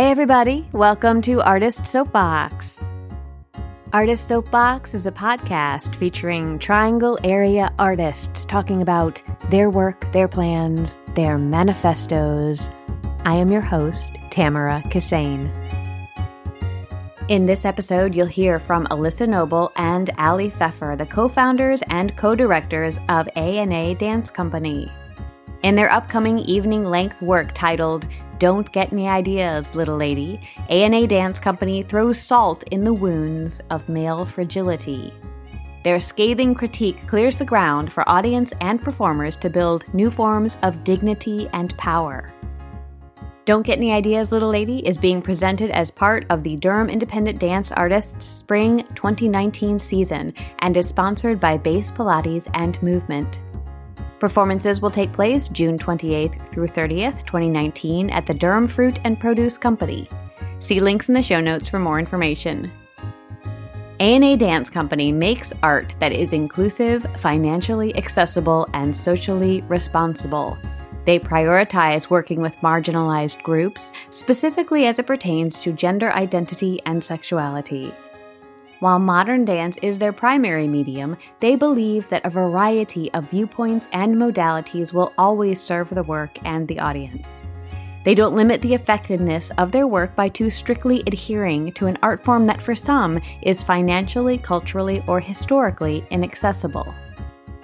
Hey, everybody, welcome to Artist Soapbox. Artist Soapbox is a podcast featuring Triangle area artists talking about their work, their plans, their manifestos. I am your host, Tamara Kissane. In this episode, you'll hear from Alyssa Noble and Ali Pfeffer, the co-founders and co-directors of A&A Dance Company. In their upcoming evening-length work titled don't get any ideas, little lady. A&A Dance Company throws salt in the wounds of male fragility. Their scathing critique clears the ground for audience and performers to build new forms of dignity and power. Don't Get Any Ideas, Little Lady is being presented as part of the Durham Independent Dance Artists Spring 2019 season and is sponsored by Base Pilates and Movement. Performances will take place June 28th through 30th, 2019 at the Durham Fruit and Produce Company. See links in the show notes for more information. A&A Dance Company makes art that is inclusive, financially accessible, and socially responsible. They prioritize working with marginalized groups, specifically as it pertains to gender identity and sexuality. While modern dance is their primary medium, they believe that a variety of viewpoints and modalities will always serve the work and the audience. They don't limit the effectiveness of their work by too strictly adhering to an art form that for some is financially, culturally, or historically inaccessible.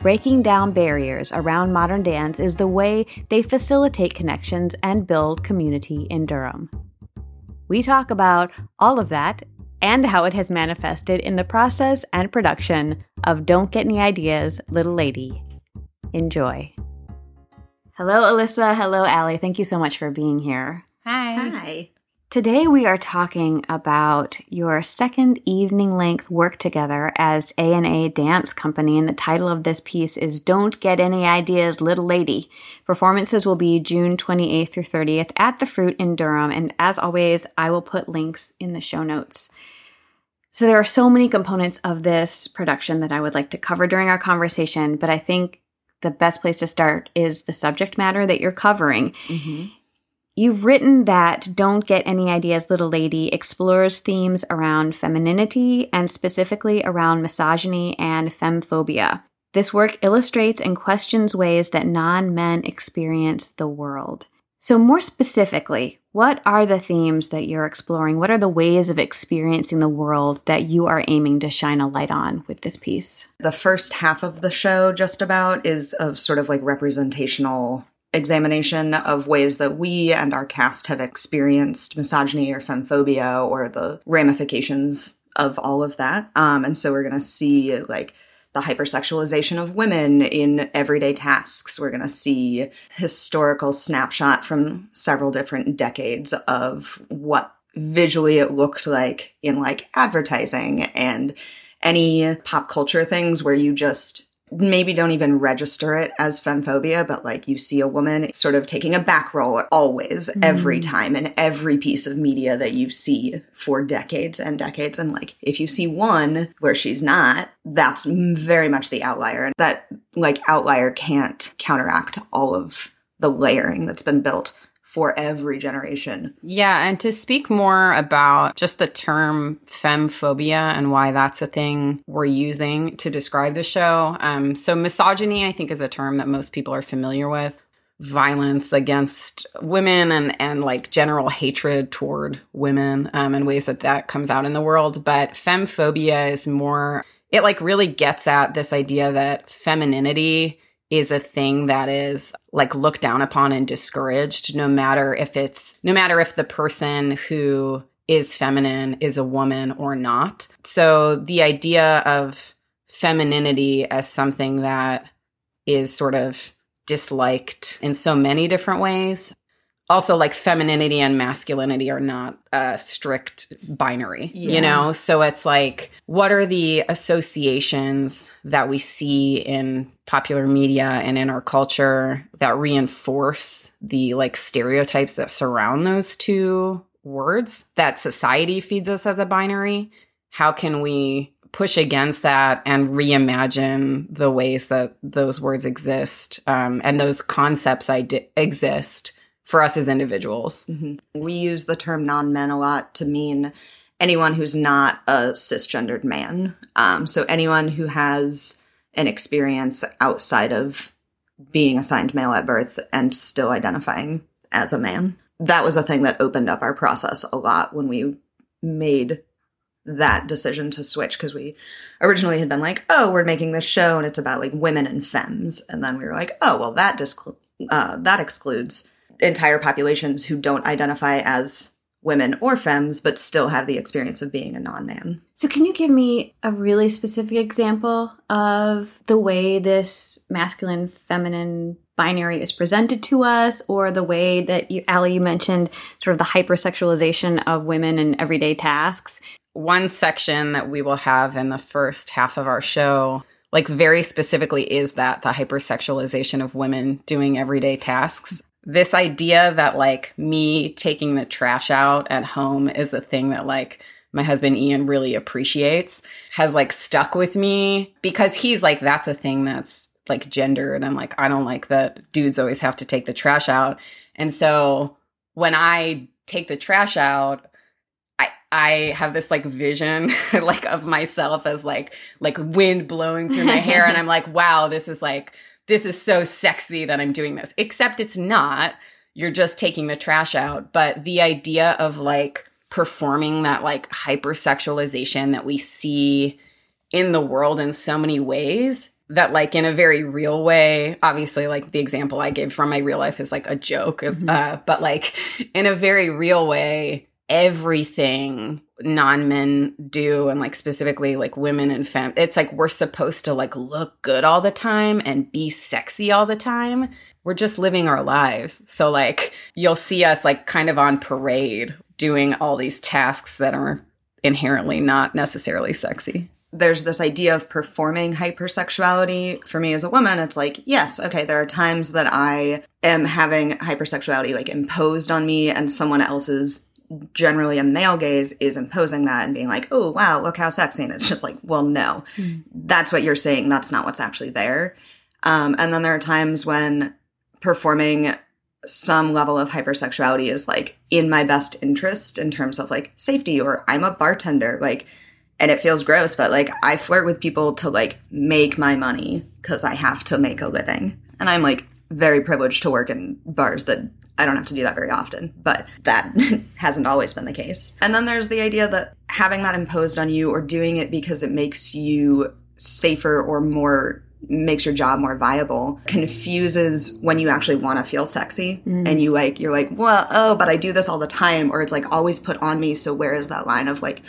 Breaking down barriers around modern dance is the way they facilitate connections and build community in Durham. We talk about all of that and how it has manifested in the process and production of Don't Get Any Ideas, Little Lady. Enjoy. Hello, Alyssa. Hello, Ali. Thank you so much for being here. Hi. Hi. Today we are talking about your second evening length work together as A&A Dance Company and the title of this piece is Don't Get Any Ideas Little Lady. Performances will be June 28th through 30th at the Fruit in Durham and as always I will put links in the show notes. So there are so many components of this production that I would like to cover during our conversation, but I think the best place to start is the subject matter that you're covering. Mm-hmm. You've written that Don't Get Any Ideas, Little Lady explores themes around femininity and specifically around misogyny and femmephobia. This work illustrates and questions ways that non men experience the world. So, more specifically, what are the themes that you're exploring? What are the ways of experiencing the world that you are aiming to shine a light on with this piece? The first half of the show, just about, is of sort of like representational examination of ways that we and our cast have experienced misogyny or femmephobia or the ramifications of all of that. Um, and so we're going to see like the hypersexualization of women in everyday tasks. We're going to see historical snapshot from several different decades of what visually it looked like in like advertising and any pop culture things where you just maybe don't even register it as femmephobia, but like you see a woman sort of taking a back row always, mm. every time, in every piece of media that you see for decades and decades. And like if you see one where she's not, that's very much the outlier. And that like outlier can't counteract all of the layering that's been built for every generation. Yeah, and to speak more about just the term femmephobia and why that's a thing we're using to describe the show. Um, so, misogyny, I think, is a term that most people are familiar with. Violence against women and, and like general hatred toward women um, and ways that that comes out in the world. But femmephobia is more, it like really gets at this idea that femininity is a thing that is like looked down upon and discouraged no matter if it's no matter if the person who is feminine is a woman or not. So the idea of femininity as something that is sort of disliked in so many different ways also like femininity and masculinity are not a strict binary yeah. you know so it's like what are the associations that we see in popular media and in our culture that reinforce the like stereotypes that surround those two words that society feeds us as a binary how can we push against that and reimagine the ways that those words exist um, and those concepts I exist for us as individuals. Mm-hmm. We use the term non men a lot to mean anyone who's not a cisgendered man. Um, so anyone who has an experience outside of being assigned male at birth and still identifying as a man. That was a thing that opened up our process a lot when we made that decision to switch because we originally had been like, oh, we're making this show and it's about like women and femmes, and then we were like, oh, well, that discl- uh, that excludes entire populations who don't identify as women or femmes, but still have the experience of being a non man. So, can you give me a really specific example of the way this masculine feminine binary is presented to us, or the way that you, Ali, you mentioned sort of the hypersexualization of women in everyday tasks? One section that we will have in the first half of our show like very specifically is that the hypersexualization of women doing everyday tasks this idea that like me taking the trash out at home is a thing that like my husband Ian really appreciates has like stuck with me because he's like that's a thing that's like gender and I'm like I don't like that dudes always have to take the trash out. And so when I take the trash out I I have this like vision like of myself as like like wind blowing through my hair and I'm like wow this is like this is so sexy that I'm doing this. Except it's not. You're just taking the trash out. But the idea of like performing that like hypersexualization that we see in the world in so many ways that like in a very real way obviously like the example i gave from my real life is like a joke mm-hmm. uh, but like in a very real way everything non-men do and like specifically like women and fem it's like we're supposed to like look good all the time and be sexy all the time. We're just living our lives. So like you'll see us like kind of on parade doing all these tasks that are inherently not necessarily sexy. There's this idea of performing hypersexuality. For me as a woman, it's like, yes, okay, there are times that I am having hypersexuality like imposed on me and someone else's generally a male gaze is imposing that and being like, oh, wow, look how sexy. And it's just like, well, no, mm. that's what you're saying. That's not what's actually there. Um, and then there are times when performing some level of hypersexuality is like in my best interest in terms of like safety or I'm a bartender. Like, and it feels gross, but like I flirt with people to like make my money because I have to make a living. And I'm like very privileged to work in bars that I don't have to do that very often, but that hasn't always been the case. And then there's the idea that having that imposed on you or doing it because it makes you safer or more makes your job more viable confuses when you actually want to feel sexy mm. and you like you're like well oh but i do this all the time or it's like always put on me so where is that line of like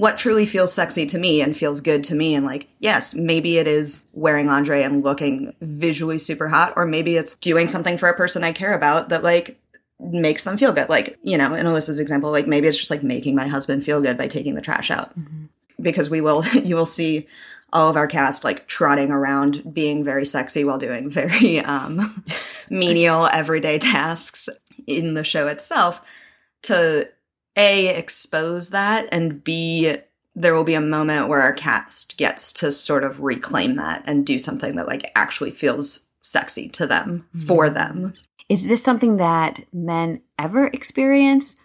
what truly feels sexy to me and feels good to me. And like, yes, maybe it is wearing lingerie and looking visually super hot, or maybe it's doing something for a person I care about that like makes them feel good. Like, you know, in Alyssa's example, like maybe it's just like making my husband feel good by taking the trash out. Mm-hmm. Because we will, you will see all of our cast like trotting around being very sexy while doing very um menial everyday tasks in the show itself to a expose that and b there will be a moment where our cast gets to sort of reclaim that and do something that like actually feels sexy to them for mm-hmm. them. Is this something that men ever experience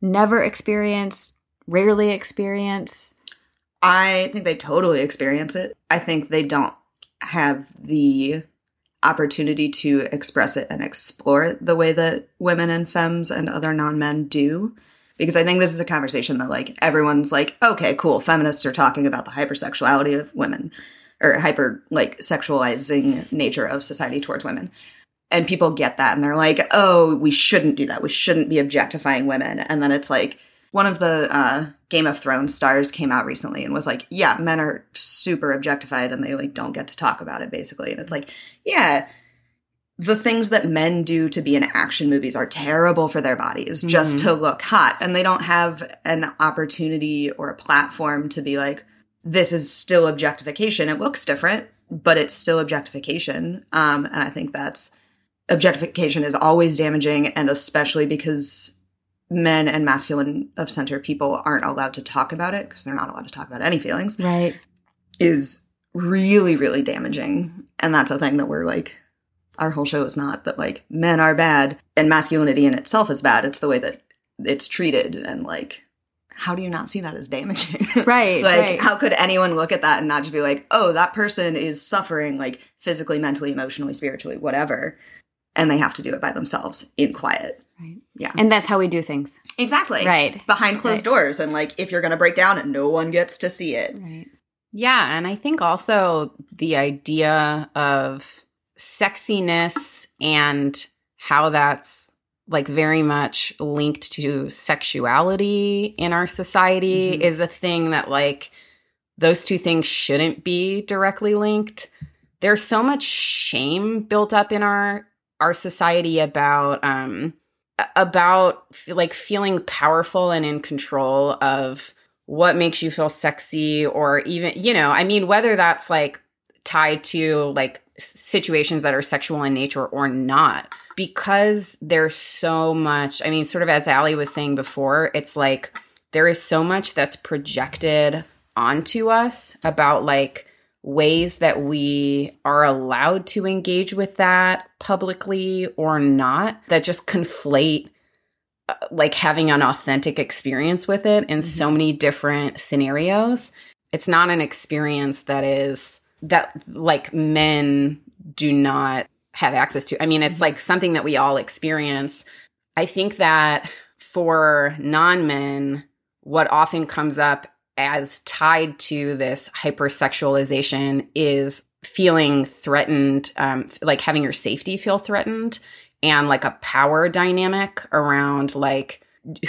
never experience rarely experience? I think they totally experience it. I think they don't have the opportunity to express it and explore it the way that women and femmes and other non-men do because I think this is a conversation that like everyone's like, okay, cool, feminists are talking about the hypersexuality of women or hyper like sexualizing nature of society towards women. And people get that and they're like, oh, we shouldn't do that. We shouldn't be objectifying women. And then it's like one of the uh, Game of Thrones stars came out recently and was like, yeah, men are super objectified and they like don't get to talk about it basically. And it's like, yeah, the things that men do to be in action movies are terrible for their bodies just mm-hmm. to look hot. And they don't have an opportunity or a platform to be like, this is still objectification. It looks different, but it's still objectification. Um, and I think that's objectification is always damaging. And especially because men and masculine of center people aren't allowed to talk about it because they're not allowed to talk about any feelings. Right. Is really, really damaging. And that's a thing that we're like, our whole show is not that like men are bad and masculinity in itself is bad. It's the way that it's treated and like how do you not see that as damaging? Right. like right. how could anyone look at that and not just be like, "Oh, that person is suffering like physically, mentally, emotionally, spiritually, whatever." And they have to do it by themselves in quiet. Right. Yeah. and that's how we do things. Exactly. Right. Behind closed Right. doors and like if you're going to break down and no one gets to see it. Right. Yeah, and I think also the idea of sexiness and how that's like very much linked to sexuality in our society Mhm. is a thing that like those two things shouldn't be directly linked. There's so much shame built up in our our society about um about like feeling powerful and in control of what makes you feel sexy or even you know i mean whether that's like tied to like situations that are sexual in nature or not because there's so much i mean sort of as ali was saying before it's like there is so much that's projected onto us about like ways that we are allowed to engage with that publicly or not that just conflate uh, like having an authentic experience with it in so many different scenarios. It's not an experience that is that like men do not have access to. I mean, it's like something that we all experience. I think that for non men, what often comes up as tied to this hypersexualization is feeling threatened, um, like having your safety feel threatened and like a power dynamic around like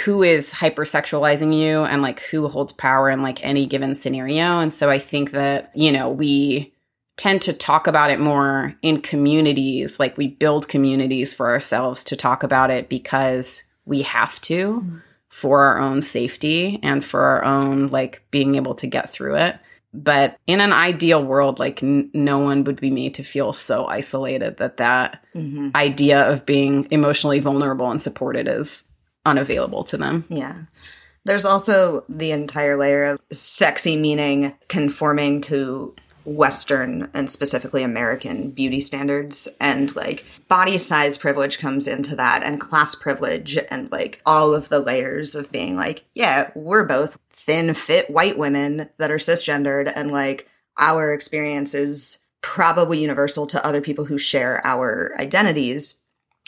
who is hypersexualizing you and like who holds power in like any given scenario. And so I think that, you know, we tend to talk about it more in communities, like we build communities for ourselves to talk about it because we have to for our own safety and for our own like being able to get through it. But in an ideal world, like n- no one would be made to feel so isolated that that Mm-hmm. idea of being emotionally vulnerable and supported is unavailable to them. Yeah. There's also the entire layer of sexy meaning conforming to Western and specifically American beauty standards. And like body size privilege comes into that, and class privilege, and like all of the layers of being like, yeah, we're both thin, fit white women that are cisgendered, and like our experience is probably universal to other people who share our identities,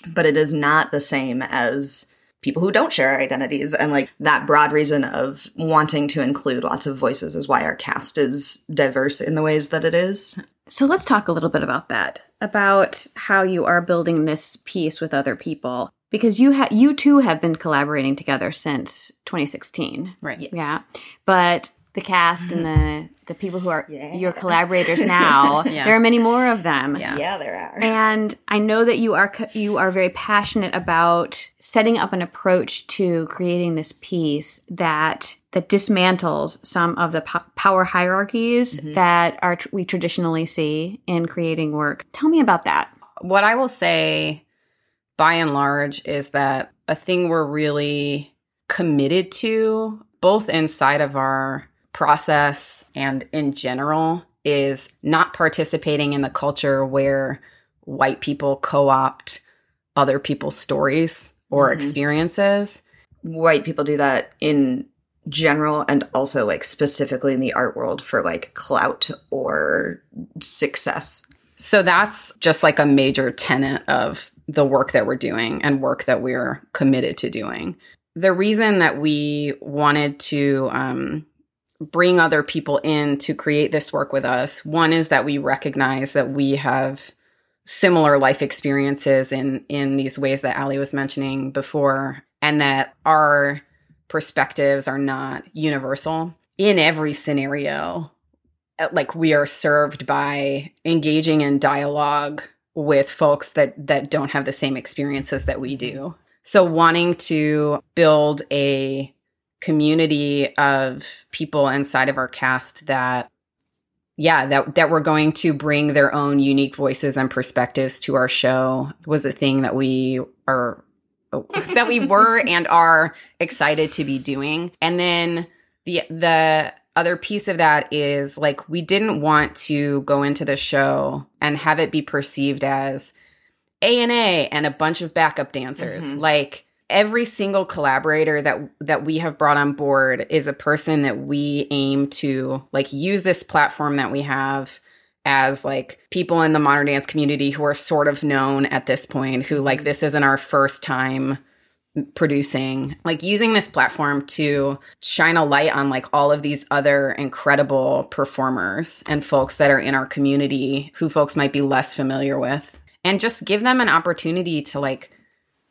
but it is not the same as people who don't share our identities. And like that broad reason of wanting to include lots of voices is why our cast is diverse in the ways that it is. So let's talk a little bit about that, about how you are building this piece with other people, because you ha- you two have been collaborating together since 2016. Right. Yeah, but the cast and the the people who are Yeah. your collaborators now, Yeah. there are many more of them. Yeah. Yeah, there are. And I know that you are you are very passionate about setting up an approach to creating this piece that that dismantles some of the po- power hierarchies mm-hmm. that are tr- we traditionally see in creating work. Tell me about that. What I will say by and large is that a thing we're really committed to, both inside of our process and in general, is not participating in the culture where white people co opt other people's stories or Mhm. experiences. White people do that in general and also like specifically in the art world for like clout or success. So that's just like a major tenet of the work that we're doing and work that we're committed to doing. The reason that we wanted to um, bring other people in to create this work with us, one is that we recognize that we have similar life experiences in in these ways that Ali was mentioning before, and that our perspectives are not universal in every scenario uh, like we are served by engaging in dialogue with folks that that don't have the same experiences that we do. So wanting to build a community of people inside of our cast that yeah, that that we're going to bring their own unique voices and perspectives to our show was a thing that we are that we were and are excited to be doing. And then the the other piece of that is like we didn't want to go into the show and have it be perceived as A and A and a bunch of backup dancers. Mm-hmm. Like every single collaborator that that we have brought on board is a person that we aim to like use this platform that we have as like people in the modern dance community who are sort of known at this point who like mm-hmm. this isn't our first time producing. Like using this platform to shine a light on like all of these other incredible performers and folks that are in our community who folks might be less familiar with and just give them an opportunity to like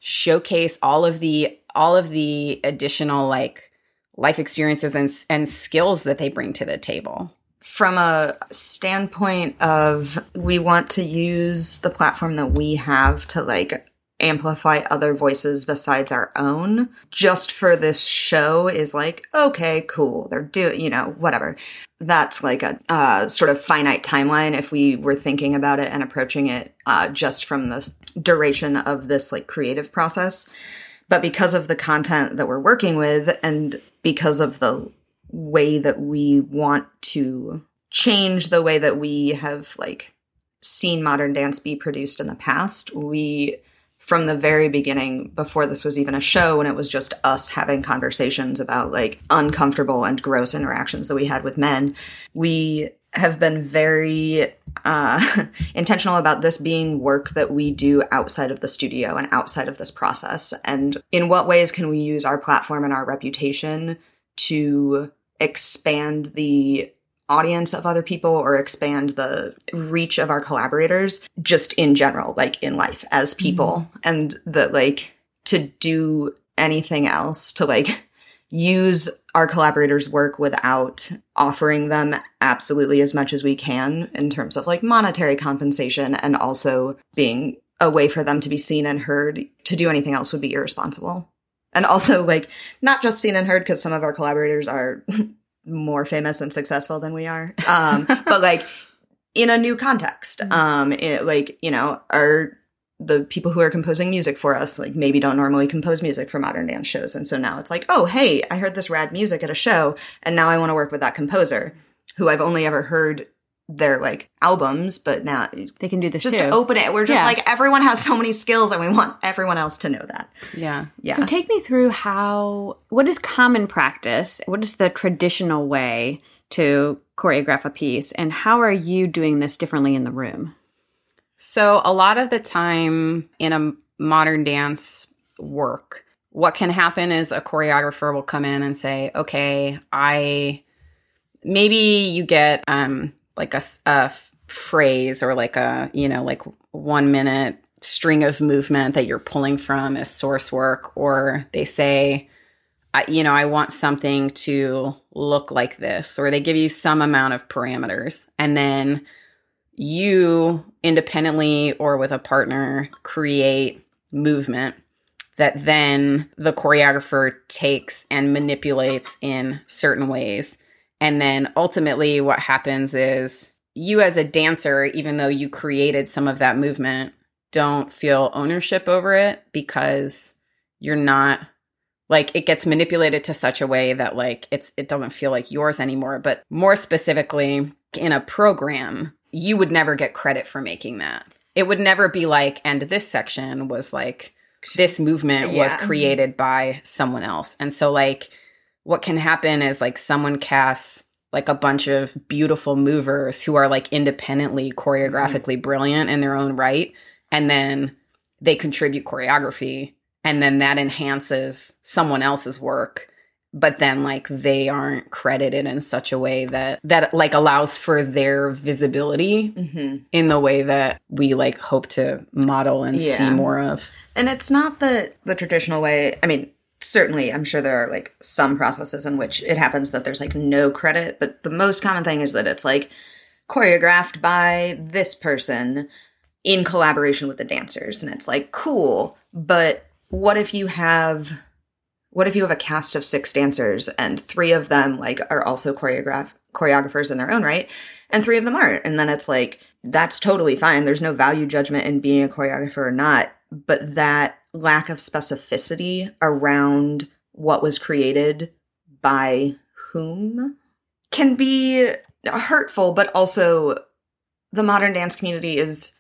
showcase all of the all of the additional like life experiences and and skills that they bring to the table. From a standpoint of we want to use the platform that we have to like amplify other voices besides our own. Just for this show is like okay cool they're doing you know whatever. That's like a uh, sort of finite timeline if we were thinking about it and approaching it uh, just from the duration of this like creative process. But because of the content that we're working with and because of the way that we want to change the way that we have like seen modern dance be produced in the past we from the very beginning before this was even a show when it was just us having conversations about like uncomfortable and gross interactions that we had with men we have been very uh, intentional about this being work that we do outside of the studio and outside of this process. And in what ways can we use our platform and our reputation to expand the audience of other people or expand the reach of our collaborators just in general, like in life as people. Mm-hmm. And that like to do anything else to like use our collaborators' work without offering them absolutely as much as we can in terms of like monetary compensation and also being a way for them to be seen and heard to do anything else would be irresponsible. And also like not just seen and heard because some of our collaborators are more famous and successful than we are. Um, but like in a new context, mm-hmm. um, it, like, you know, are the people who are composing music for us, like maybe don't normally compose music for modern dance shows. And so now it's like, oh, hey, I heard this rad music at a show and now I want to work with that composer who I've only ever heard their like albums, but now they can do this just too. open it. We're just yeah. like everyone has so many skills, and we want everyone else to know that. Yeah, yeah. So take me through how what is common practice? What is the traditional way to choreograph a piece, and how are you doing this differently in the room? So a lot of the time in a modern dance work, what can happen is a choreographer will come in and say, "Okay, I." Maybe you get um like a, a phrase or like a you know like one minute string of movement that you're pulling from as source work or they say you know i want something to look like this or they give you some amount of parameters and then you independently or with a partner create movement that then the choreographer takes and manipulates in certain ways and then ultimately, what happens is you, as a dancer, even though you created some of that movement, don't feel ownership over it because you're not like it gets manipulated to such a way that like it's it doesn't feel like yours anymore. But more specifically in a program you would never get credit for making that. It would never be like and this section was like this movement yeah. was created by someone else. And so like what can happen is like someone casts like a bunch of beautiful movers who are like independently choreographically mm-hmm. brilliant in their own right and then they contribute choreography and then that enhances someone else's work but then like they aren't credited in such a way that that like allows for their visibility mm-hmm. in the way that we like hope to model and yeah. see more of and it's not the the traditional way i mean certainly i'm sure there are like some processes in which it happens that there's like no credit but the most common thing is that it's like choreographed by this person in collaboration with the dancers and it's like cool but what if you have what if you have a cast of six dancers and three of them like are also choreograph choreographers in their own right and three of them aren't and then it's like that's totally fine there's no value judgment in being a choreographer or not but that lack of specificity around what was created by whom can be hurtful, but also the modern dance community is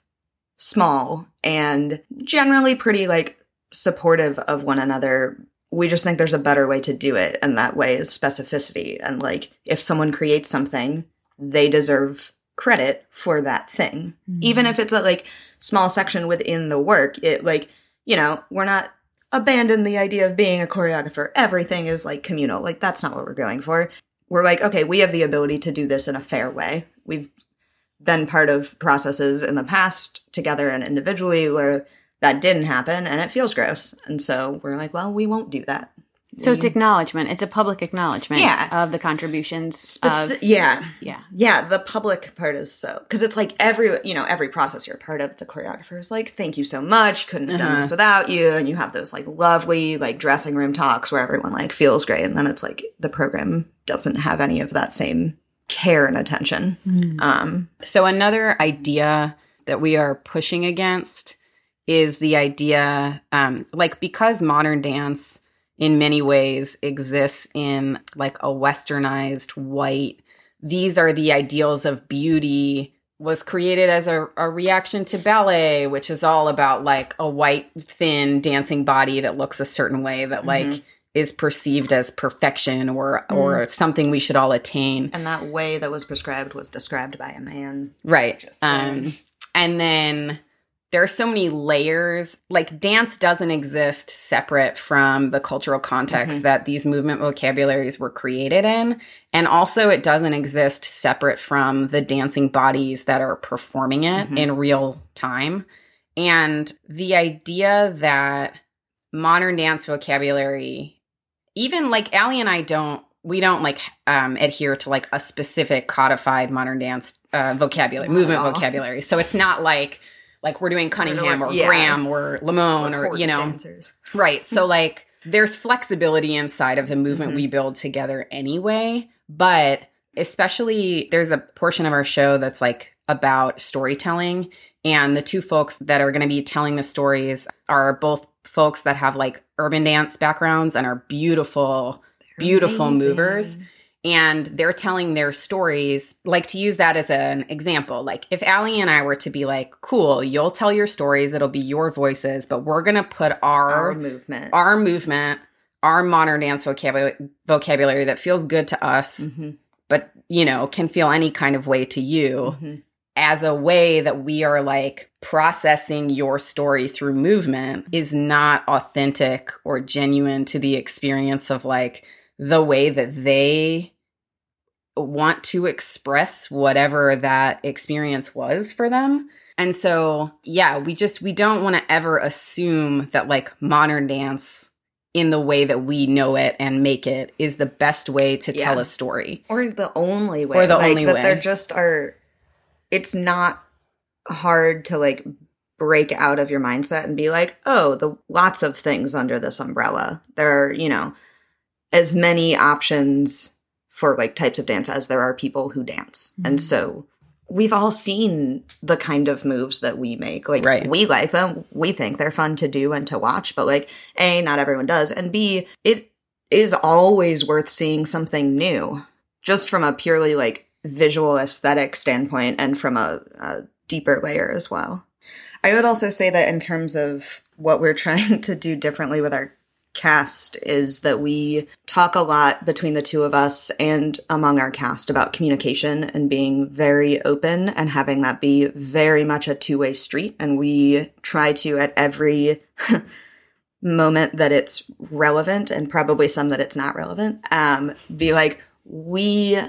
small and generally pretty like supportive of one another. We just think there's a better way to do it, and that way is specificity. And like, if someone creates something, they deserve credit for that thing, mm-hmm. even if it's a like small section within the work. It like, you know, we're not abandon the idea of being a choreographer. Everything is like communal. Like that's not what we're going for. We're like, okay, we have the ability to do this in a fair way. We've been part of processes in the past together and individually where that didn't happen and it feels gross. And so we're like, well, we won't do that. So it's acknowledgement. It's a public acknowledgement Yeah. of the contributions Speci- of yeah. yeah. Yeah, the public part is so because it's like every you know every process you're a part of. The choreographer is like, "Thank you so much. Couldn't have done this without you." And you have those like lovely like dressing room talks where everyone like feels great, and then it's like the program doesn't have any of that same care and attention. Um, So another idea that we are pushing against is the idea, um, like because modern dance in many ways exists in like a westernized white, these are the ideals of beauty was created as a, a reaction to ballet, which is all about like a white, thin dancing body that looks a certain way that like is perceived as perfection or or something we should all attain. and that way that was prescribed was described by a man. Right. Um, and then there are so many layers. Like dance doesn't exist separate from the cultural context that these movement vocabularies were created in. And also, it doesn't exist separate from the dancing bodies that are performing it in real time. And the idea that modern dance vocabulary, even like Ali and I don't, we don't like um, adhere to like a specific codified modern dance uh, vocabulary, movement vocabulary. So it's not like like we're doing Cunningham or yeah. Graham or Limón or Horton you know dancers. Right. So like there's flexibility inside of the movement Mm-hmm. we build together anyway, but especially there's a portion of our show that's like about storytelling and the two folks that are going to be telling the stories are both folks that have like urban dance backgrounds and are beautiful beautiful amazing. movers and they're telling their stories like to use that as an example like if Ali and I were to be like cool you'll tell your stories it'll be your voices but we're going to put Our movement. our movement, our modern dance vocabulary, vocabulary that feels good to us, Mhm. but you know, can feel any kind of way to you Mhm. as a way that we are like processing your story through movement is not authentic or genuine to the experience of like the way that they want to express whatever that experience was for them. And so, yeah, we just we don't want to ever assume that like modern dance in the way that we know it and make it is the best way to tell a story. or the only way Or the like, only that way. there just are it's not hard to like break out of your mindset and be like oh the lots of things under this umbrella there are you know as many options for like types of dance as there are people who dance and mm-hmm. so we've all seen the kind of moves that we make like Right. we like them we think they're fun to do and to watch but like a not everyone does and b it is always worth seeing something new just from a purely like visual aesthetic standpoint and from a, a deeper layer as well. I would also say that in terms of what we're trying to do differently with our cast is that we talk a lot between the two of us and among our cast about communication and being very open and having that be very much a two-way street. And we try to at every moment that it's relevant and probably some that it's not relevant um be like we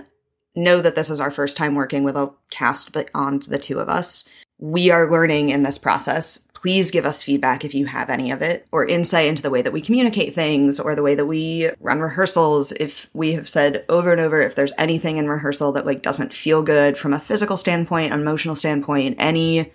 know that this is our first time working with a cast beyond the two of us. We are learning in this process please give us feedback if you have any of it or insight into the way that we communicate things or the way that we run rehearsals. If we have said over and over if there's anything in rehearsal that like doesn't feel good from a physical standpoint emotional standpoint any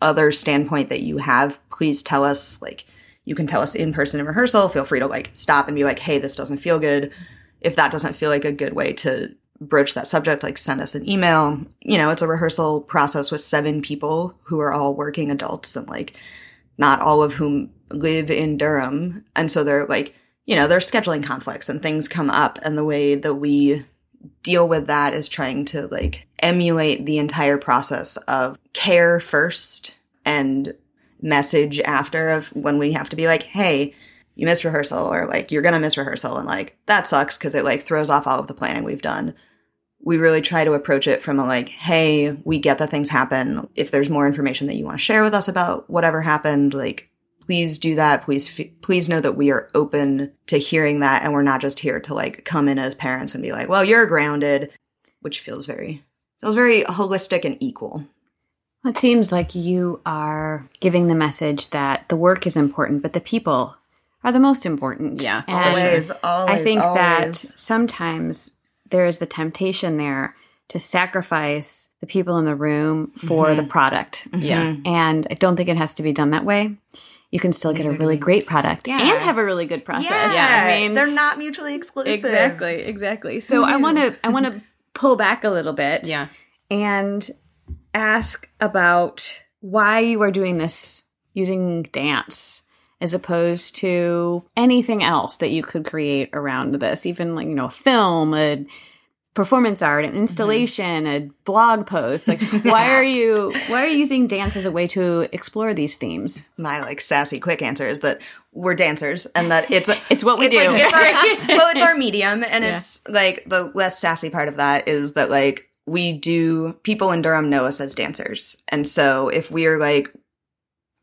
other standpoint that you have please tell us. Like you can tell us in person in rehearsal. Feel free to like stop and be like hey this doesn't feel good. If that doesn't feel like a good way to broach that subject like send us an email you know it's a rehearsal process with seven people who are all working adults and like not all of whom live in durham and so they're like you know there's scheduling conflicts and things come up and the way that we deal with that is trying to like emulate the entire process of care first and message after of when we have to be like, hey, you missed rehearsal or like you're gonna miss rehearsal and like that sucks because it like throws off all of the planning we've done. We really try to approach it from a like, hey, we get that things happen. If there's more information that you want to share with us about whatever happened, like please do that. Please, f- please know that we are open to hearing that, and we're not just here to like come in as parents and be like, well, you're grounded, which feels very feels very holistic and equal. It seems like you are giving the message that the work is important, but the people are the most important. Yeah, And Always, always, I think that sometimes there is the temptation there to sacrifice the people in the room for the mm-hmm. product. Mm-hmm. Yeah. And I don't think it has to be done that way. You can still get a really great product Yeah. and have a really good process. Yeah, I mean, they're not mutually exclusive. exactly, exactly. So I want to I want to pull back a little bit Yeah. and ask about why you are doing this using dance as opposed to anything else that you could create around this, even like, you know, film, a performance art, an installation, a blog post. Like why are you why are you using dance as a way to explore these themes? My like sassy quick answer is that we're dancers and that it's It's what we it's do. Like, it's our, well, it's our medium, and it's like the less sassy part of that is that like we do people in Durham know us as dancers, and so if we are like,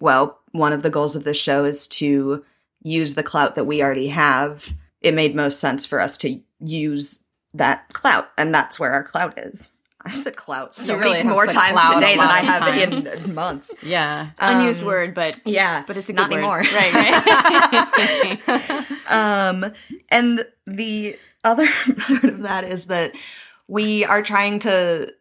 well, one of the goals of this show is to use the clout that we already have. It made most sense for us to use that clout, and that's where our clout is. I said clout so really many more times today than I have in months. Yeah. Unused word, but Yeah, but it's a not good anymore. word. Right, right. Um, and the other part of that is that we are trying to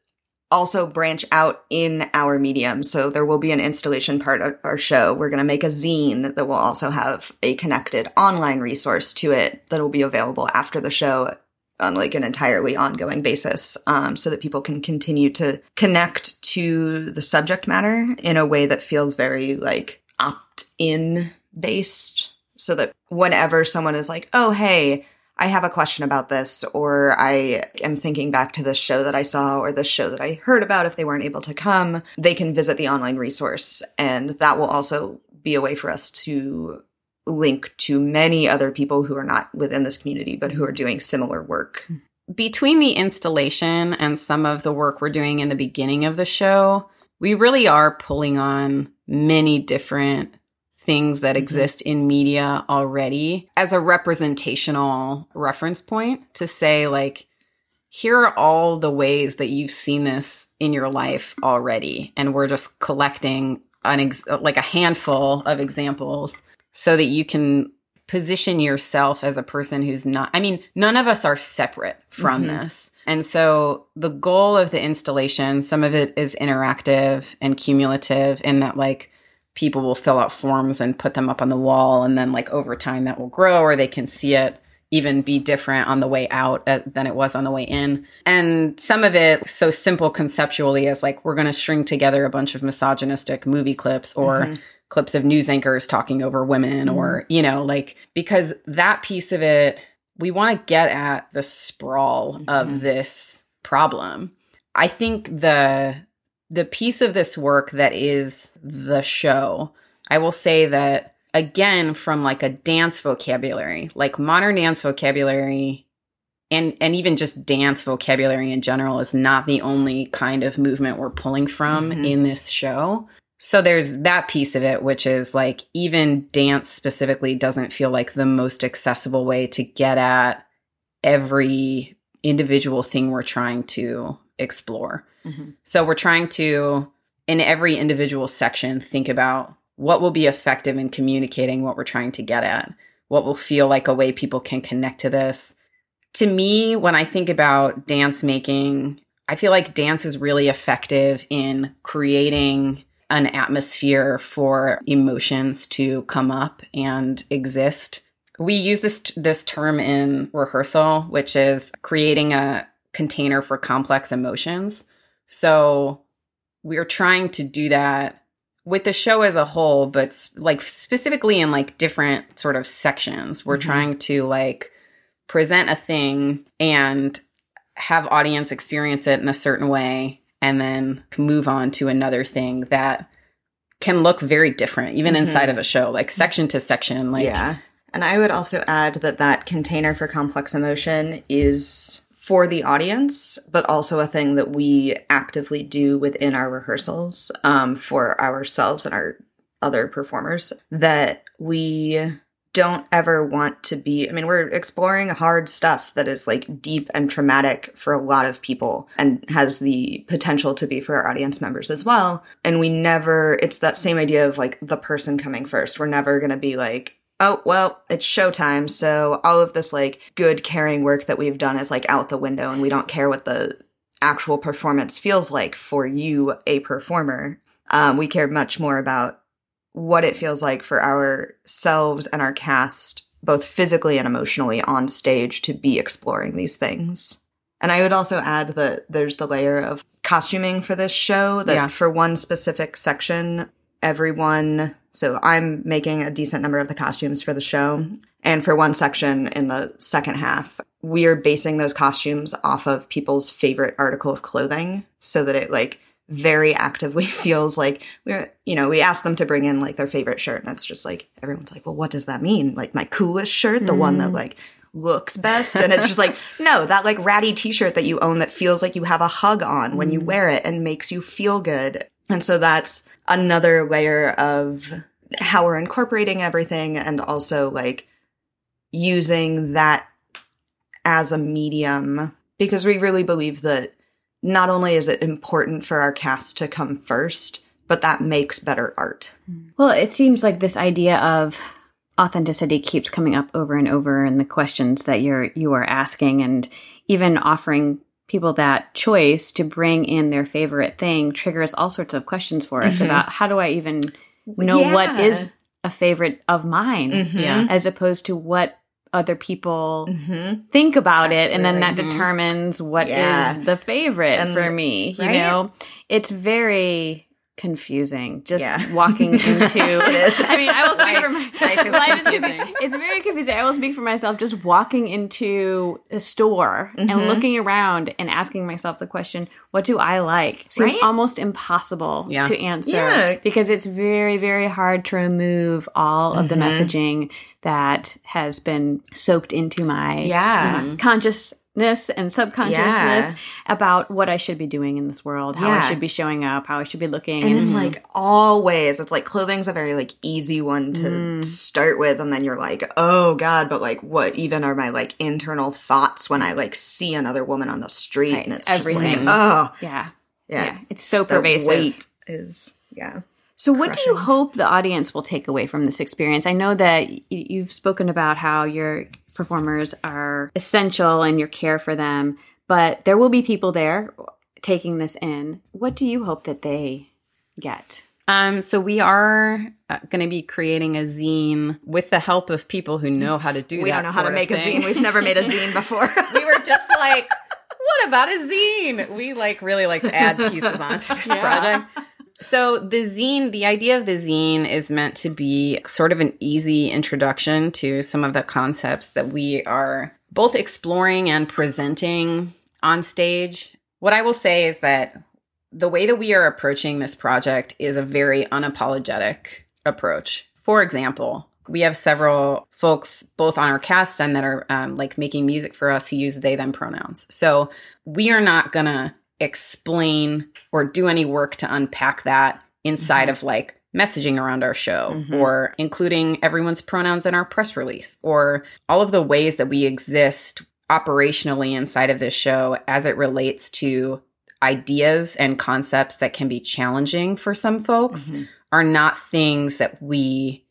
also branch out in our medium. So there will be an installation part of our show. We're going to make a zine that will also have a connected online resource to it that will be available after the show on like an entirely ongoing basis um, so that people can continue to connect to the subject matter in a way that feels very like opt-in based so that whenever someone is like oh hey i have a question about this or i am thinking back to this show that i saw or this show that i heard about. If they weren't able to come they can visit the online resource and that will also be a way for us to link to many other people who are not within this community but who are doing similar work. Between the installation and some of the work we're doing in the beginning of the show, we really are pulling on many different things that mm-hmm. exist in media already as a representational reference point to say, like, here are all the ways that you've seen this in your life already. And we're just collecting an ex- like a handful of examples so that you can position yourself as a person who's not I mean none of us are separate from mm-hmm. this. And so the goal of the installation some of it is interactive and cumulative in that like people will fill out forms and put them up on the wall and then like over time that will grow or they can see it even be different on the way out uh, than it was on the way in. And some of it so simple conceptually as like we're going to string together a bunch of misogynistic movie clips or mm-hmm. clips of news anchors talking over women or mm-hmm. you know like because that piece of it we want to get at the sprawl of mm-hmm. this problem. I think the the piece of this work that is the show, I will say that again from like a dance vocabulary, like modern dance vocabulary and and even just dance vocabulary in general is not the only kind of movement we're pulling from mm-hmm. in this show. So there's that piece of it, which is like even dance specifically doesn't feel like the most accessible way to get at every individual thing we're trying to explore. Mm-hmm. So we're trying to, in every individual section, think about what will be effective in communicating what we're trying to get at, what will feel like a way people can connect to this. To me, when I think about dance making, I feel like dance is really effective in creating an atmosphere for emotions to come up and exist. We use this this term in rehearsal, which is creating a container for complex emotions. So we're trying to do that with the show as a whole, but like specifically in like different sort of sections. We're mm-hmm. trying to like present a thing and have audience experience it in a certain way and then move on to another thing that can look very different, even mm-hmm. inside of a show, like section to section. Like, yeah. And I would also add that that container for complex emotion is for the audience, but also a thing that we actively do within our rehearsals um, for ourselves and our other performers. That we don't ever want to be. I mean, we're exploring hard stuff that is like deep and traumatic for a lot of people and has the potential to be for our audience members as well. And we never, it's that same idea of like the person coming first. We're never going to be like, oh, well, it's showtime. So all of this like good, caring work that we've done is like out the window and we don't care what the actual performance feels like for you, a performer. Um, we care much more about what it feels like for ourselves and our cast, both physically and emotionally on stage to be exploring these things. And I would also add that there's the layer of costuming for this show that Yeah. for one specific section, everyone, so I'm making a decent number of the costumes for the show. And for one section in the second half, we are basing those costumes off of people's favorite article of clothing so that it like very actively feels like we're, you know, we ask them to bring in like their favorite shirt and it's just like, everyone's like, well, what does that mean? Like my coolest shirt, the one that mm. like looks best. And it's just like, no, that like ratty t-shirt that you own that feels like you have a hug on when you mm. wear it and makes you feel good. And so that's another layer of how we're incorporating everything and also like using that as a medium because we really believe that not only is it important for our cast to come first, but that makes better art. Well, it seems like this idea of authenticity keeps coming up over and over in the questions that you're you are asking and even offering people that choice to bring in their favorite thing triggers all sorts of questions for us about how do I even know what Yeah. is a favorite of mine Yeah. as opposed to what other people Mm-hmm. think about it and then that Absolutely. determines what is Yeah. the favorite And- for me you right? know it's very confusing just Yeah. walking into is. i mean i will speak for my, life is life is confusing. confu- it's very confusing i will speak for myself just walking into a store Mm-hmm. and looking around and asking myself the question what do i like seems Right? almost impossible Yeah. to answer Yeah. because it's very very hard to remove all of the Mm-hmm. messaging that has been soaked into my Yeah. consciousness and subconsciousness about what I should be doing in this world, how I should be showing up, how I should be looking. And And, in like always, it's like clothing's a very like easy one to Mm. start with, and then you're like, oh god, but like what even are my like internal thoughts when I like see another woman on the street, Right, and it's everything. just like, oh yeah, yeah, yeah, it's so the pervasive. weight is yeah. So, what do you hope the audience will take away from this experience? I know that y- you've spoken about how your performers are essential and your care for them, but there will be people there taking this in. What do you hope that they get? Um, so we are uh, going to be creating a zine with the help of people who know how to do We that. don't know how to sort of make a zine. We've never made a zine before. we were just like, what about a zine? We like really like to add pieces onto this project. So the zine, the idea of the zine is meant to be sort of an easy introduction to some of the concepts that we are both exploring and presenting on stage. What I will say is that the way that we are approaching this project is a very unapologetic approach. For example, we have several folks both on our cast and that are um, like making music for us who use they them pronouns. So we are not gonna explain or do any work to unpack that inside mm-hmm. of like messaging around our show mm-hmm. or including everyone's pronouns in our press release or all of the ways that we exist operationally inside of this show as it relates to ideas and concepts that can be challenging for some folks mm-hmm. are not things that we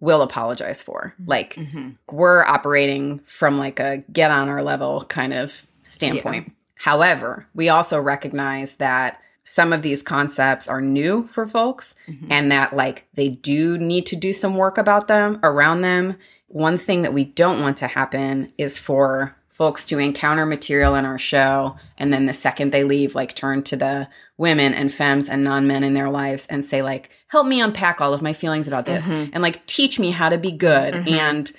will apologize for. Like we're operating from like a get on our level kind of standpoint. However, we also recognize that some of these concepts are new for folks mm-hmm. and that like they do need to do some work about them around them. One thing that we don't want to happen is for folks to encounter material in our show and then the second they leave like turn to the women and femmes and non-men in their lives and say like help me unpack all of my feelings about this mm-hmm. and like teach me how to be good mm-hmm. and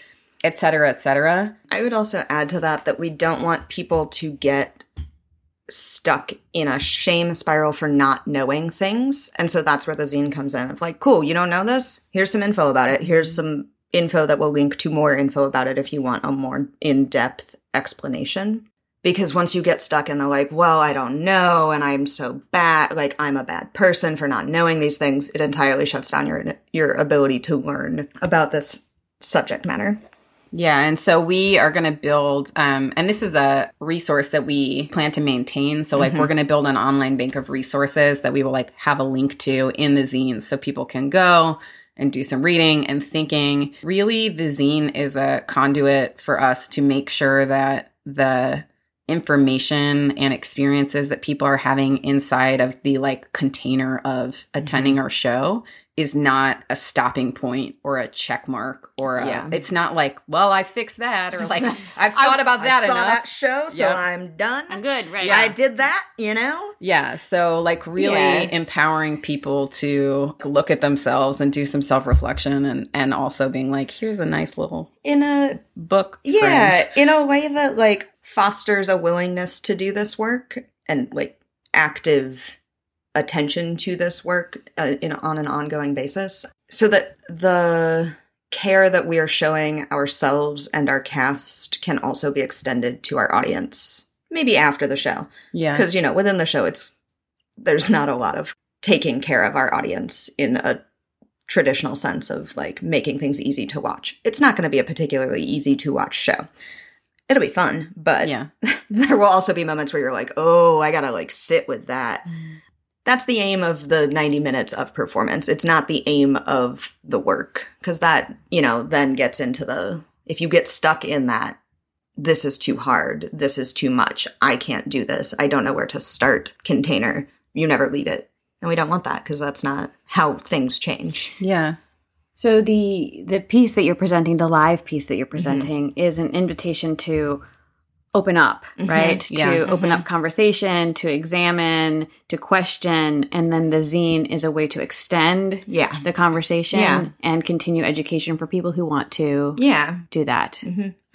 et cetera et cetera. I would also add to that that we don't want people to get stuck in a shame spiral for not knowing things. And so that's where the zine comes in of like, cool, you don't know this? Here's some info about it. Here's some info that will link to more info about it if you want a more in depth explanation. Because once you get stuck in the like, well, I don't know, and I'm so bad, like I'm a bad person for not knowing these things, it entirely shuts down your your ability to learn about this subject matter. Yeah, and so we are going to build, um, and this is a resource that we plan to maintain. So, like, we're going to build an online bank of resources that we will like have a link to in the zines, so people can go and do some reading and thinking. Really, the zine is a conduit for us to make sure that the information and experiences that people are having inside of the like container of attending Mm-hmm. our show is not a stopping point or a check mark or a, Yeah. it's not like well i fixed that or like i've thought about that I saw enough that show, so Yep. I'm done. I'm good, right? I did that, you know? yeah so like really Yeah. empowering people to look at themselves and do some self-reflection and and also being like here's a nice little In a book Yeah, friend. in a way that like fosters a willingness to do this work and like active attention to this work uh, in on an ongoing basis so that the care that we are showing ourselves and our cast can also be extended to our audience maybe after the show. Yeah. Because you know within the show it's there's not a lot of taking care of our audience in a traditional sense of like making things easy to watch. It's not going to be a particularly easy to watch show it'll be fun but yeah. there will also be moments where you're like oh i gotta like sit with that. Mm. that's the aim of the 90 minutes of performance. It's not the aim of the work because that you know then gets into the if you get stuck in that this is too hard. This is too much. I can't do this. I don't know where to start container. You never leave it. And we don't want that because that's not how things change. Yeah So the the piece that you're presenting, the live piece that you're mm-hmm. presenting, is an invitation to open up, mm-hmm. right? Yeah. To open up mm-hmm. conversation, to examine, to question, and then the zine is a way to extend yeah the conversation Yeah. and continue education for people who want to yeah do that.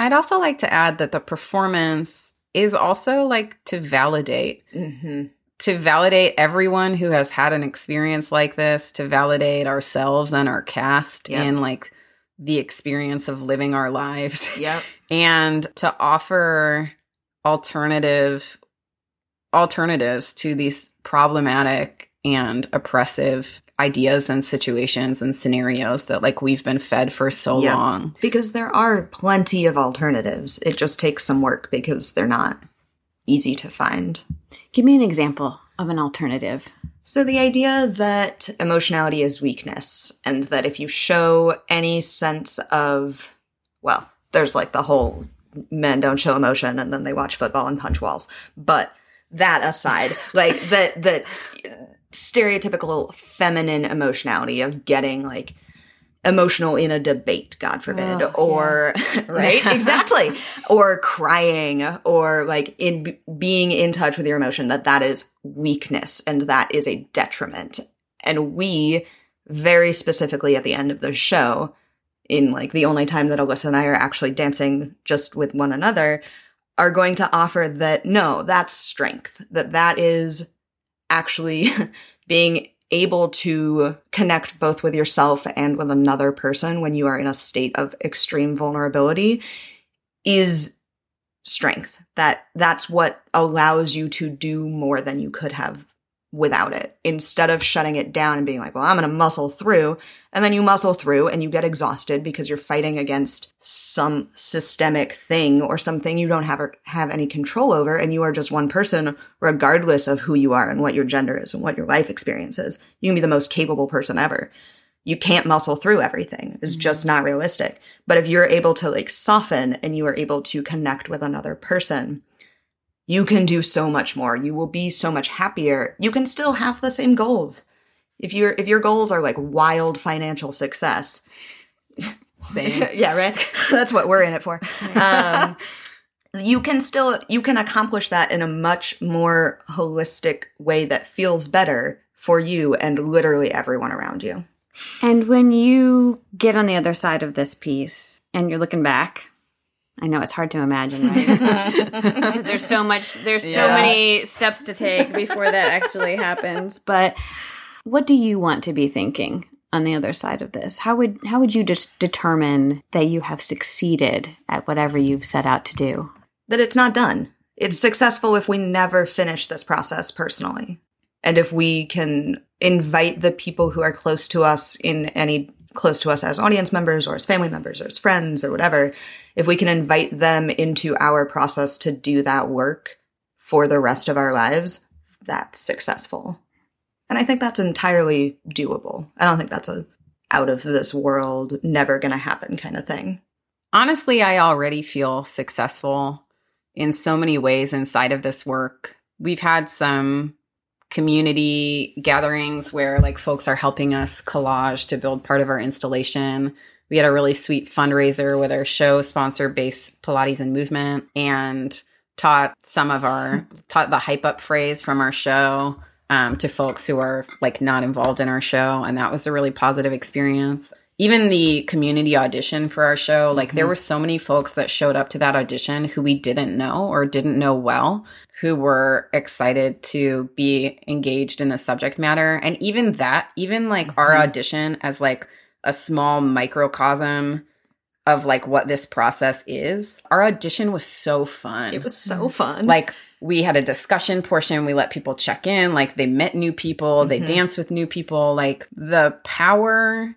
I'd also like to add that the performance is also like to validate, to validate everyone who has had an experience like this, to validate ourselves and our cast Yep. in like the experience of living our lives yep and to offer alternative alternatives to these problematic and oppressive ideas and situations and scenarios that like we've been fed for so Yeah. long. because there are plenty of alternatives it just takes some work because they're not easy to find Give me an example of an alternative. So the idea that emotionality is weakness and that if you show any sense of well, there's like the whole men don't show emotion and then they watch football and punch walls. But that aside, like the the stereotypical feminine emotionality of getting like emotional in a debate, God forbid, Oh, or right, exactly, or crying, or like in b- being in touch with your emotion. That that is weakness, and that is a detriment. And we very specifically at the end of the show, in like the only time that Alyssa and I are actually dancing just with one another, are going to offer that no, that's strength. That that is actually being able to connect both with yourself and with another person when you are in a state of extreme vulnerability is strength. That that's what allows you to do more than you could have without it instead of shutting it down and being like well i'm going to muscle through and then you muscle through and you get exhausted because you're fighting against some systemic thing or something you don't have have any control over and you are just one person regardless of who you are and what your gender is and what your life experience is. You can be the most capable person ever. You can't muscle through everything. It's mm-hmm. just not realistic. But if you're able to like soften and you are able to connect with another person you can do so much more. You will be so much happier. You can still have the same goals. If your if your goals are like wild financial success Same. yeah right? That's what we're in it for. Um you can still you can accomplish that in a much more holistic way that feels better for you and literally everyone around you. And when you get on the other side of this piece and you're looking back I know it's hard to imagine, right? Because there's so much, there's so many steps to take before that actually happens. But what do you want to be thinking on the other side of this? How would how would you just determine that you have succeeded at whatever you've set out to do? that it's not done. It's successful if we never finish this process personally. And if we can invite the people who are close to us in any close to us as audience members or as family members or as friends or whatever, if we can invite them into our process to do that work for the rest of our lives, that's successful. And I think that's entirely doable. I don't think that's a out of this world, never gonna happen kind of thing. Honestly, I already feel successful in so many ways inside of this work. We've had some community gatherings where like folks are helping us collage to build part of our installation. We had a really sweet fundraiser with our show sponsor base Pilates and Movement and taught some of our taught the hype up phrase from our show um, to folks who are like not involved in our show and that was a really positive experience even the community audition for our show like there mm-hmm. were so many folks that showed up to that audition who we didn't know or didn't know well who were excited to be engaged in the subject matter. And even that even like our mm-hmm. audition as like a small microcosm of like what this process is our audition was so fun. It was so mm-hmm. fun. like we had a discussion portion. We let people check in. Like they met new people. They danced with new people. Like the power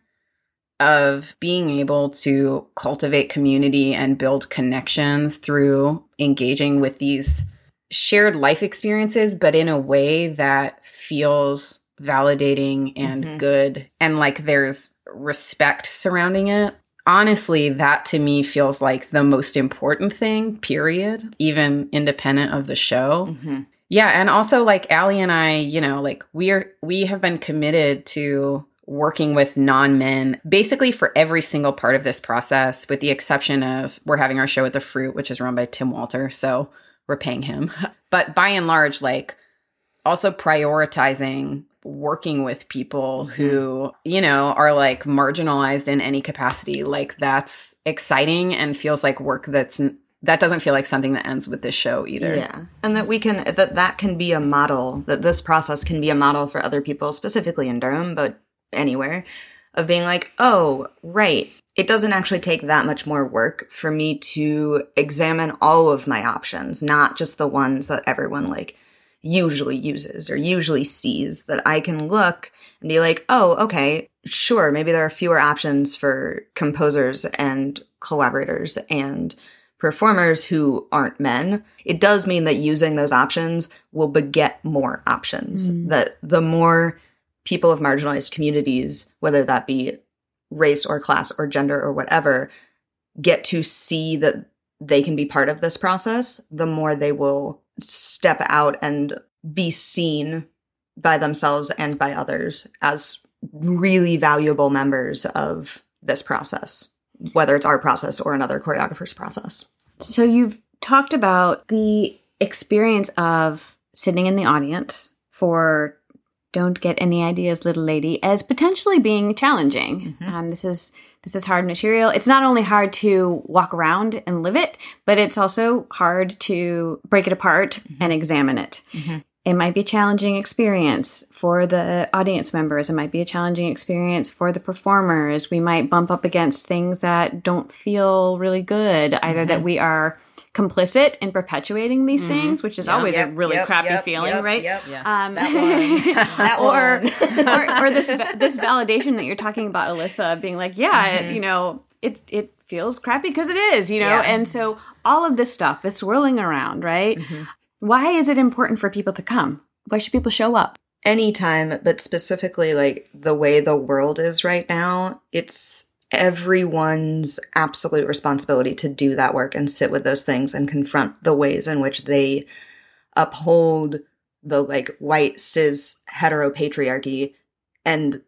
of being able to cultivate community and build connections through engaging with these shared life experiences but in a way that feels validating and Mhm. good and like there's respect surrounding it honestly, that to me feels like the most important thing, period, even independent of the show. Mhm. Yeah. And also like Ali and I, you know, like we're, we have been committed to working with non men basically for every single part of this process, with the exception of we're having our show at the Fruit, which is run by Tim Walter. So we're paying him. But by and large, like also prioritizing working with people mm-hmm. who, you know, are like marginalized in any capacity. Like that's exciting and feels like work that's that doesn't feel like something that ends with this show either. Yeah. And that we can, that that can be a model, that this process can be a model for other people, specifically in Durham, but anywhere, of being like, oh, right. It doesn't actually take that much more work for me to examine all of my options, not just the ones that everyone like usually uses or usually sees that I can look and be like, oh, okay, sure, maybe there are fewer options for composers and collaborators and performers who aren't men. It does mean that using those options will beget more options. Mm. That the more people of marginalized communities, whether that be race or class or gender or whatever, get to see that they can be part of this process, the more they will step out and be seen by themselves and by others as really valuable members of this process, whether it's our process or another choreographer's process. So you've talked about the experience of sitting in the audience for "Don't Get Any Ideas, Little Lady" as potentially being challenging. Mm-hmm. Um, this is this is hard material. It's not only hard to walk around and live it, but it's also hard to break it apart mm-hmm. and examine it. Mm-hmm. It might be a challenging experience for the audience members. It might be a challenging experience for the performers. We might bump up against things that don't feel really good, either that we are complicit in perpetuating these mm-hmm. things, which is always a really crappy feeling, right? Yes. Um, That one. That or, one. or or this this validation that you're talking about, Alyssa, being like, yeah, it- mm-hmm. you know, it it feels crappy because it is, you know, Yeah. and so all of this stuff is swirling around, right? Mm-hmm. Why is it important for people to come? Why should people show up? anytime, but specifically like the way the world is right now, it's everyone's absolute responsibility to do that work and sit with those things and confront the ways in which they uphold the like white cis heteropatriarchy and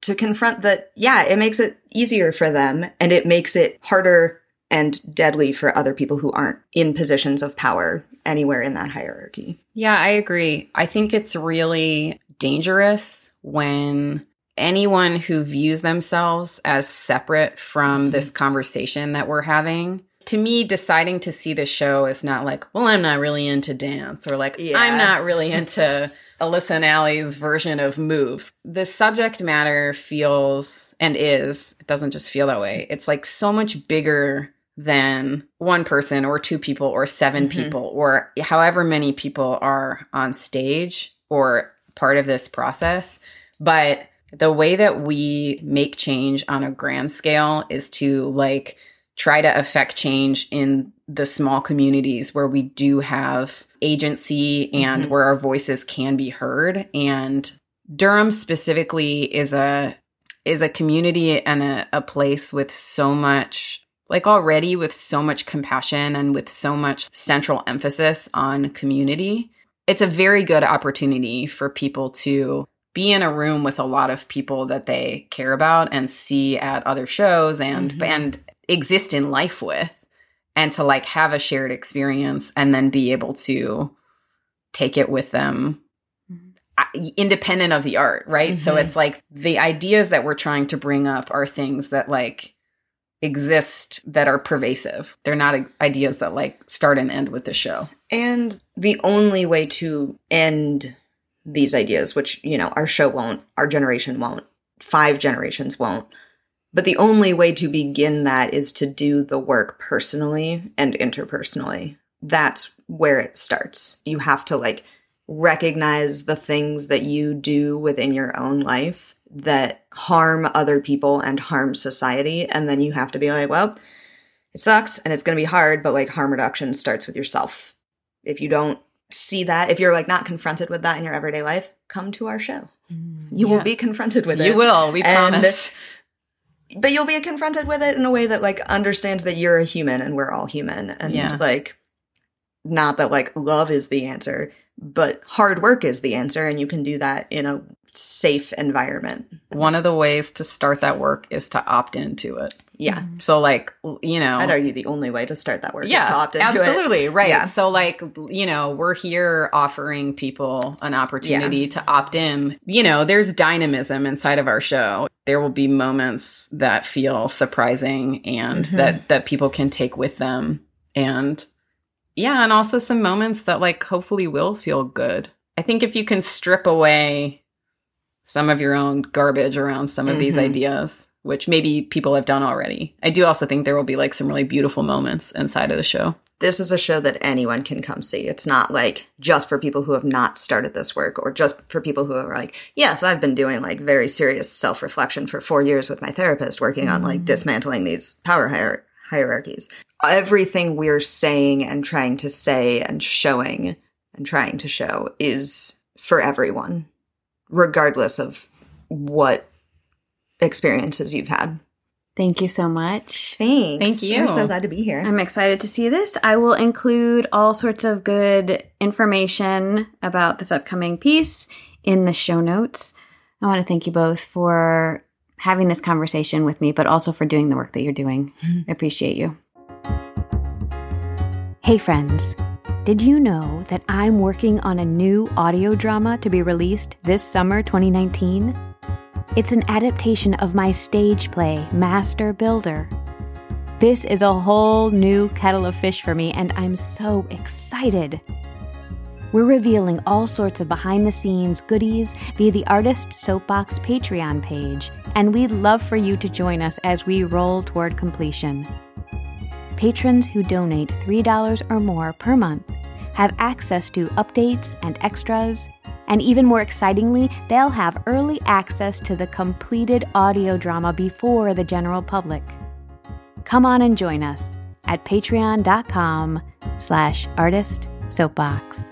to confront that yeah it makes it easier for them and it makes it harder and deadly for other people who aren't in positions of power anywhere in that hierarchy Yeah, I agree. I think it's really dangerous when anyone who views themselves as separate from this conversation that we're having to me, deciding to see the show is not like, well, I'm not really into dance or like, Yeah. I'm not really into Alyssa and Ali's version of moves. The subject matter feels and is, it doesn't just feel that way. It's like so much bigger than one person or two people or 7 Mhm. people or however many people are on stage or part of this process. But the way that we make change on a grand scale is to like try to affect change in the small communities where we do have agency and Mhm. where our voices can be heard and Durham specifically is a is a community and a, a place with so much like already with so much compassion and with so much central emphasis on community it's a very good opportunity for people to be in a room with a lot of people that they care about and see at other shows and Mhm. and exist in life with and to like have a shared experience and then be able to take it with them uh, independent of the art right so Mhm. it's like the ideas that we're trying to bring up are things that like exist that are pervasive they're not ideas that like start and end with the show And the only way to end these ideas, which, you know, our show won't, our generation won't, five generations won't, but the only way to begin that is to do the work personally and interpersonally. That's where it starts. You have to like recognize the things that you do within your own life that harm other people and harm society. And then you have to be like, well, it sucks and it's going to be hard, but like harm reduction starts with yourself if you don't see that, if you're like not confronted with that in your everyday life, come to our show. Mm, you Yeah. will be confronted with it. you will we And- promise But you'll be confronted with it in a way that like understands that you're a human and we're all human. And Yeah. like not that like love is the answer, but hard work is the answer and you can do that in a safe environment. one of the ways to start that work is to opt into it Yeah. so like you know I'd argue the only way to start that work is yeah to opt into it. absolutely right Yeah. so like you know we're here offering people an opportunity to opt in you know there's dynamism inside of our show there will be moments that feel surprising and Mhm. that that people can take with them and yeah and also some moments that like hopefully will feel good i think if you can strip away some of your own garbage around some of these Mhm. ideas which maybe people have done already i do also think there will be like some really beautiful moments inside of the show this is a show that anyone can come see. It's not like just for people who have not started this work or just for people who are like, yes, I've been doing like very serious self reflection for four years with my therapist working on like dismantling these power hier- hierarchies. Everything we're saying and trying to say and showing and trying to show is for everyone, regardless of what experiences you've had. Thank you so much. Thanks. Thank you. I'm so glad to be here. I'm excited to see this. I will include all sorts of good information about this upcoming piece in the show notes. I want to thank you both for having this conversation with me, but also for doing the work that you're doing. I appreciate you. Hey, friends. Did you know that I'm working on a new audio drama to be released this summer 2019? It's an adaptation of my stage play, Master Builder. This is a whole new kettle of fish for me, and I'm so excited. We're revealing all sorts of behind the scenes goodies via the Artist Soapbox Patreon page, and we'd love for you to join us as we roll toward completion. Patrons who donate $3 or more per month have access to updates and extras, and even more excitingly, they'll have early access to the completed audio drama before the general public. Come on and join us at patreon.com slash artist soapbox.